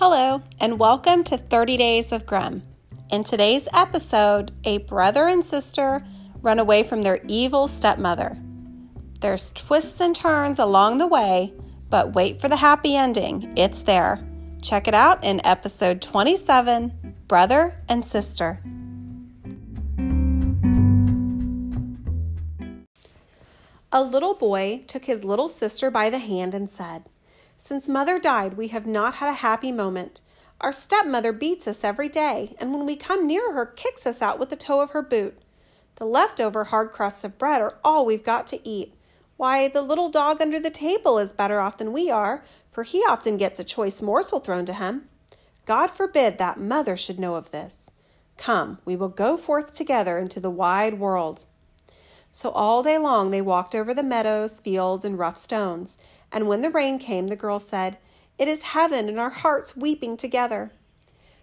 Hello, and welcome to 30 Days of Grimm. In today's episode, a brother and sister run away from their evil stepmother. There's twists and turns along the way, but wait for the happy ending. It's there. Check it out in episode 27 Brother and Sister. A little boy took his little sister by the hand and said, since mother died, we have not had a happy moment. Our stepmother beats us every day, and when we come near her, kicks us out with the toe of her boot. The leftover hard crusts of bread are all we've got to eat. Why, the little dog under the table is better off than we are, for he often gets a choice morsel thrown to him. God forbid that mother should know of this. Come, we will go forth together into the wide world. So all day long they walked over the meadows, fields, and rough stones. And when the rain came, the girl said, It is heaven and our hearts weeping together.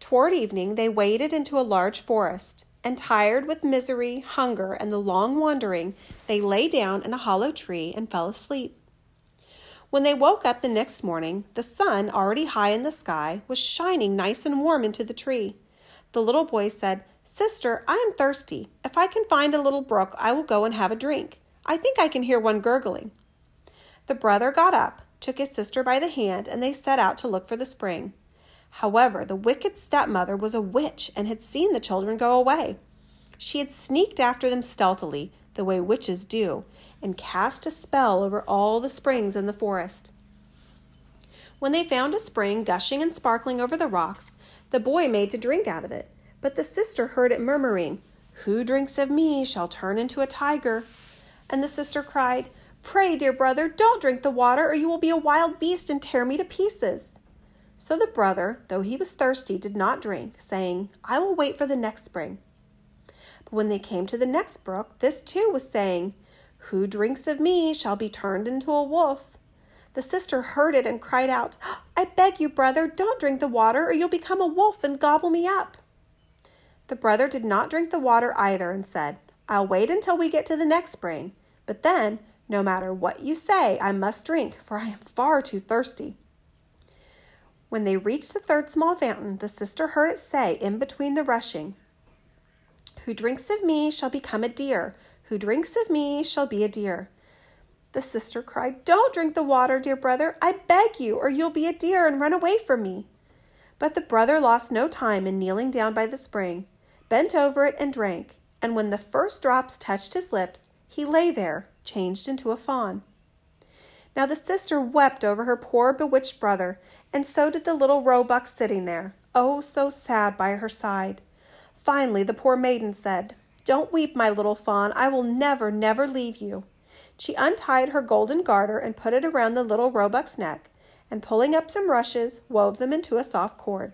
Toward evening, they waded into a large forest, and tired with misery, hunger, and the long wandering, they lay down in a hollow tree and fell asleep. When they woke up the next morning, the sun, already high in the sky, was shining nice and warm into the tree. The little boy said, Sister, I am thirsty. If I can find a little brook, I will go and have a drink. I think I can hear one gurgling. The brother got up, took his sister by the hand, and they set out to look for the spring. However, the wicked stepmother was a witch and had seen the children go away. She had sneaked after them stealthily, the way witches do, and cast a spell over all the springs in the forest. When they found a spring gushing and sparkling over the rocks, the boy made to drink out of it, but the sister heard it murmuring, Who drinks of me shall turn into a tiger. And the sister cried, Pray, dear brother, don't drink the water, or you will be a wild beast and tear me to pieces. So the brother, though he was thirsty, did not drink, saying, I will wait for the next spring. But when they came to the next brook, this too was saying, Who drinks of me shall be turned into a wolf. The sister heard it and cried out, I beg you, brother, don't drink the water, or you'll become a wolf and gobble me up. The brother did not drink the water either and said, I'll wait until we get to the next spring, but then no matter what you say, I must drink, for I am far too thirsty. When they reached the third small fountain, the sister heard it say in between the rushing, Who drinks of me shall become a deer. Who drinks of me shall be a deer. The sister cried, Don't drink the water, dear brother. I beg you, or you'll be a deer and run away from me. But the brother lost no time in kneeling down by the spring, bent over it, and drank. And when the first drops touched his lips, he lay there, changed into a fawn. Now the sister wept over her poor bewitched brother, and so did the little roebuck sitting there, oh so sad by her side. Finally the poor maiden said, Don't weep, my little fawn, I will never, never leave you. She untied her golden garter and put it around the little roebuck's neck, and pulling up some rushes, wove them into a soft cord.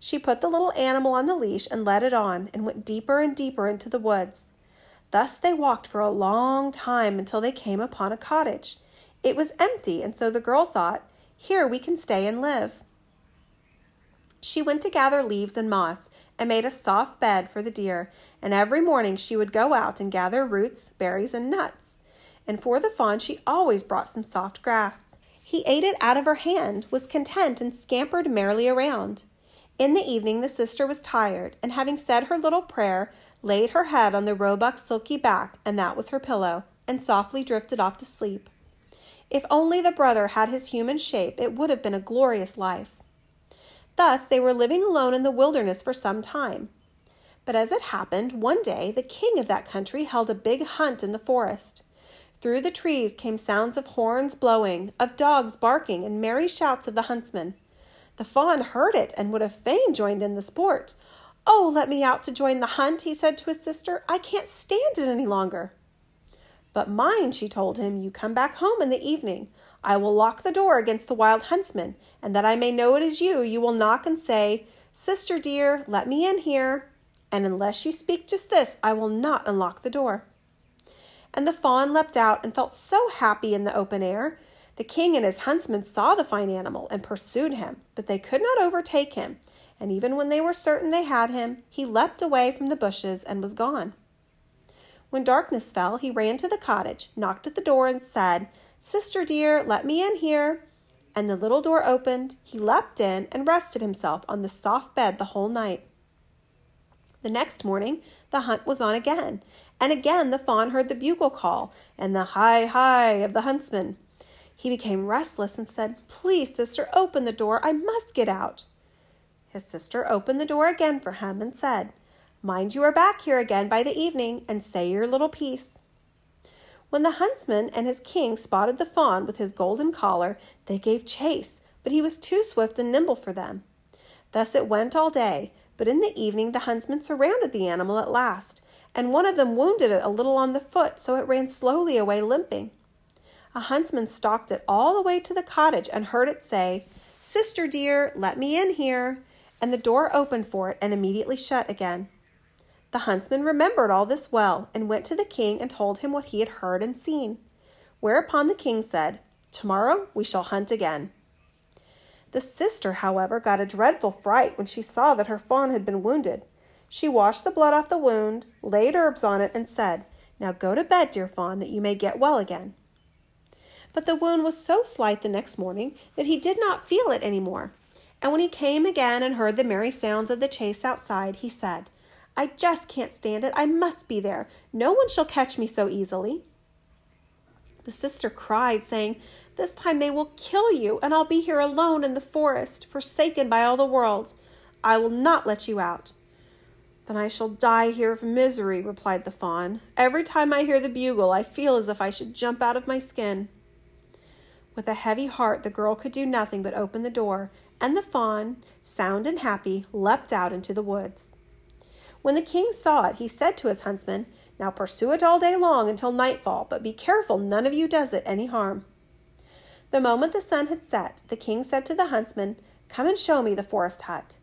She put the little animal on the leash and led it on, and went deeper and deeper into the woods. Thus they walked for a long time until they came upon a cottage. It was empty, and so the girl thought, Here we can stay and live. She went to gather leaves and moss and made a soft bed for the deer, and every morning she would go out and gather roots, berries, and nuts. And for the fawn she always brought some soft grass. He ate it out of her hand, was content, and scampered merrily around. In the evening the sister was tired, and having said her little prayer, laid her head on the roebuck's silky back, and that was her pillow, and softly drifted off to sleep. If only the brother had his human shape, it would have been a glorious life. Thus they were living alone in the wilderness for some time. But as it happened, one day the king of that country held a big hunt in the forest. Through the trees came sounds of horns blowing, of dogs barking, and merry shouts of the huntsmen. The fawn heard it and would have fain joined in the sport, Oh, let me out to join the hunt, he said to his sister. I can't stand it any longer. But mind, she told him, you come back home in the evening. I will lock the door against the wild huntsman, and that I may know it is you, you will knock and say, Sister dear, let me in here. And unless you speak just this, I will not unlock the door. And the fawn leapt out and felt so happy in the open air. The king and his huntsmen saw the fine animal and pursued him, but they could not overtake him and even when they were certain they had him, he leapt away from the bushes and was gone. When darkness fell, he ran to the cottage, knocked at the door, and said, Sister dear, let me in here. and the little door opened. He leapt in and rested himself on the soft bed the whole night. The next morning, the hunt was on again, and again the fawn heard the bugle call and the hi hi of the huntsman. He became restless and said, Please, sister, open the door. I must get out. His sister opened the door again for him and said, Mind you are back here again by the evening and say your little piece. When the huntsman and his king spotted the fawn with his golden collar, they gave chase, but he was too swift and nimble for them. Thus it went all day, but in the evening the huntsman surrounded the animal at last, and one of them wounded it a little on the foot, so it ran slowly away limping. A huntsman stalked it all the way to the cottage and heard it say, Sister dear, let me in here. And the door opened for it and immediately shut again. The huntsman remembered all this well, and went to the king and told him what he had heard and seen. Whereupon the king said, Tomorrow we shall hunt again. The sister, however, got a dreadful fright when she saw that her fawn had been wounded. She washed the blood off the wound, laid herbs on it, and said, Now go to bed, dear fawn, that you may get well again. But the wound was so slight the next morning that he did not feel it any more. And when he came again and heard the merry sounds of the chase outside, he said, I just can't stand it. I must be there. No one shall catch me so easily. The sister cried, saying, This time they will kill you, and I'll be here alone in the forest, forsaken by all the world. I will not let you out. Then I shall die here of misery, replied the fawn. Every time I hear the bugle, I feel as if I should jump out of my skin. With a heavy heart, the girl could do nothing but open the door, and the fawn, sound and happy, leapt out into the woods. When the king saw it, he said to his huntsman, Now pursue it all day long until nightfall, but be careful none of you does it any harm. The moment the sun had set, the king said to the huntsman, Come and show me the forest hut.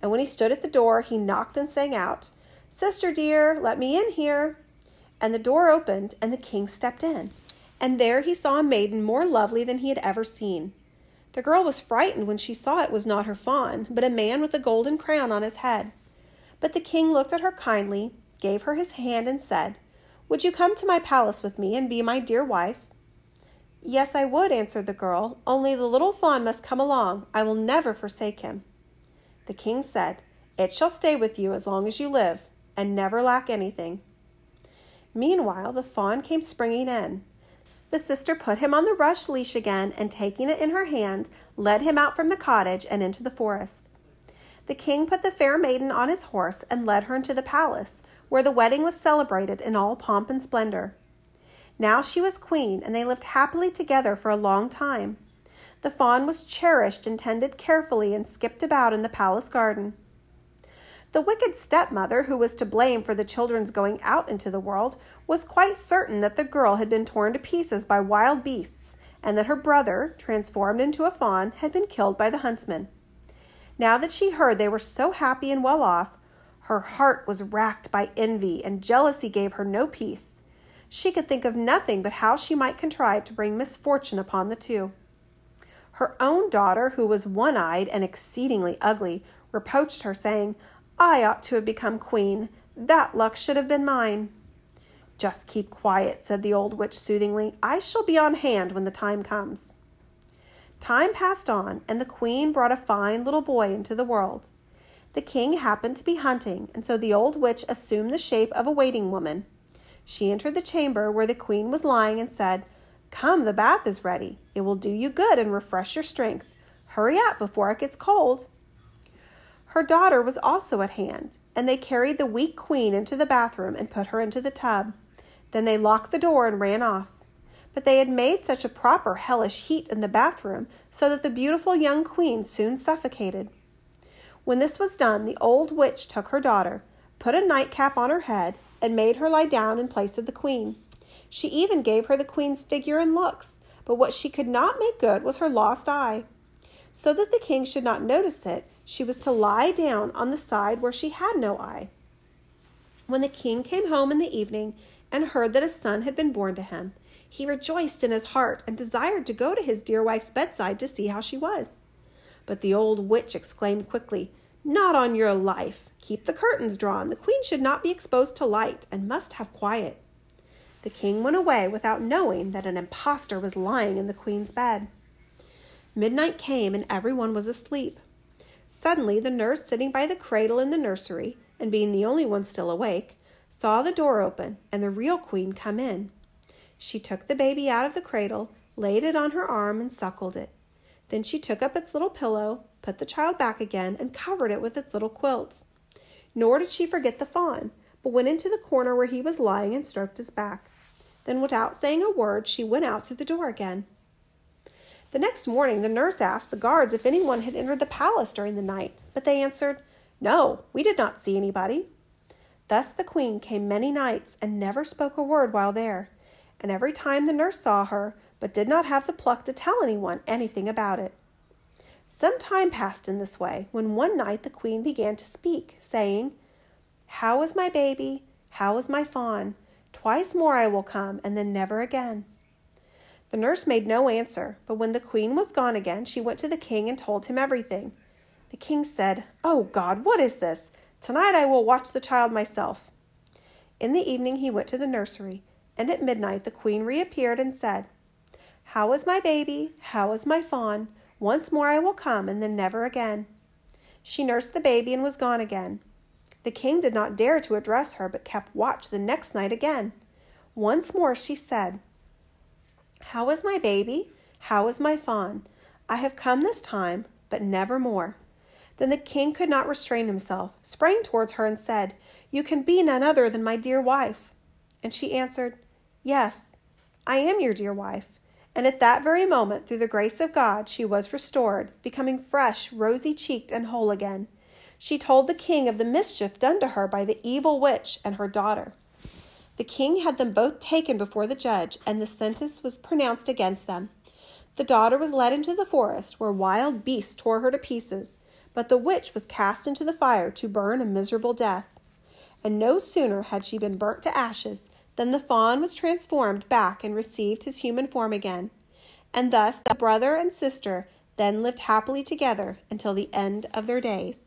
And when he stood at the door, he knocked and sang out, Sister dear, let me in here. And the door opened, and the king stepped in. And there he saw a maiden more lovely than he had ever seen. The girl was frightened when she saw it was not her fawn, but a man with a golden crown on his head. But the king looked at her kindly, gave her his hand, and said, Would you come to my palace with me and be my dear wife? Yes, I would, answered the girl, only the little fawn must come along. I will never forsake him. The king said, It shall stay with you as long as you live, and never lack anything. Meanwhile, the fawn came springing in. The sister put him on the rush leash again, and taking it in her hand, led him out from the cottage and into the forest. The king put the fair maiden on his horse and led her into the palace, where the wedding was celebrated in all pomp and splendor. Now she was queen, and they lived happily together for a long time. The fawn was cherished and tended carefully and skipped about in the palace garden. The wicked stepmother, who was to blame for the children's going out into the world, was quite certain that the girl had been torn to pieces by wild beasts, and that her brother, transformed into a fawn, had been killed by the huntsman. Now that she heard they were so happy and well off, her heart was racked by envy, and jealousy gave her no peace. She could think of nothing but how she might contrive to bring misfortune upon the two. Her own daughter, who was one eyed and exceedingly ugly, reproached her, saying, I ought to have become queen. That luck should have been mine. Just keep quiet, said the old witch soothingly. I shall be on hand when the time comes. Time passed on, and the queen brought a fine little boy into the world. The king happened to be hunting, and so the old witch assumed the shape of a waiting woman. She entered the chamber where the queen was lying and said, Come, the bath is ready. It will do you good and refresh your strength. Hurry up before it gets cold. Her daughter was also at hand, and they carried the weak queen into the bathroom and put her into the tub. Then they locked the door and ran off but they had made such a proper hellish heat in the bathroom so that the beautiful young queen soon suffocated. When this was done, the old witch took her daughter, put a nightcap on her head, and made her lie down in place of the queen. She even gave her the queen's figure and looks, but what she could not make good was her lost eye. So that the king should not notice it, she was to lie down on the side where she had no eye. When the king came home in the evening and heard that a son had been born to him, he rejoiced in his heart and desired to go to his dear wife's bedside to see how she was. But the old witch exclaimed quickly, Not on your life! Keep the curtains drawn. The queen should not be exposed to light and must have quiet. The king went away without knowing that an impostor was lying in the queen's bed. Midnight came, and everyone was asleep. Suddenly, the nurse sitting by the cradle in the nursery, and being the only one still awake, saw the door open and the real queen come in. She took the baby out of the cradle, laid it on her arm, and suckled it. Then she took up its little pillow, put the child back again, and covered it with its little quilts. Nor did she forget the fawn, but went into the corner where he was lying and stroked his back. Then, without saying a word, she went out through the door again. The next morning, the nurse asked the guards if anyone had entered the palace during the night, but they answered, No, we did not see anybody. Thus the queen came many nights and never spoke a word while there, and every time the nurse saw her, but did not have the pluck to tell anyone anything about it. Some time passed in this way, when one night the queen began to speak, saying, How is my baby? How is my fawn? Twice more I will come, and then never again. The nurse made no answer, but when the queen was gone again, she went to the king and told him everything. The king said, Oh God, what is this? Tonight I will watch the child myself. In the evening he went to the nursery, and at midnight the queen reappeared and said, How is my baby? How is my fawn? Once more I will come, and then never again. She nursed the baby and was gone again. The king did not dare to address her, but kept watch the next night again. Once more she said, how is my baby? How is my fawn? I have come this time, but never more. Then the king could not restrain himself, sprang towards her, and said, You can be none other than my dear wife. And she answered, Yes, I am your dear wife. And at that very moment, through the grace of God, she was restored, becoming fresh, rosy cheeked, and whole again. She told the king of the mischief done to her by the evil witch and her daughter. The king had them both taken before the judge, and the sentence was pronounced against them. The daughter was led into the forest, where wild beasts tore her to pieces, but the witch was cast into the fire to burn a miserable death. And no sooner had she been burnt to ashes than the fawn was transformed back and received his human form again. And thus the brother and sister then lived happily together until the end of their days.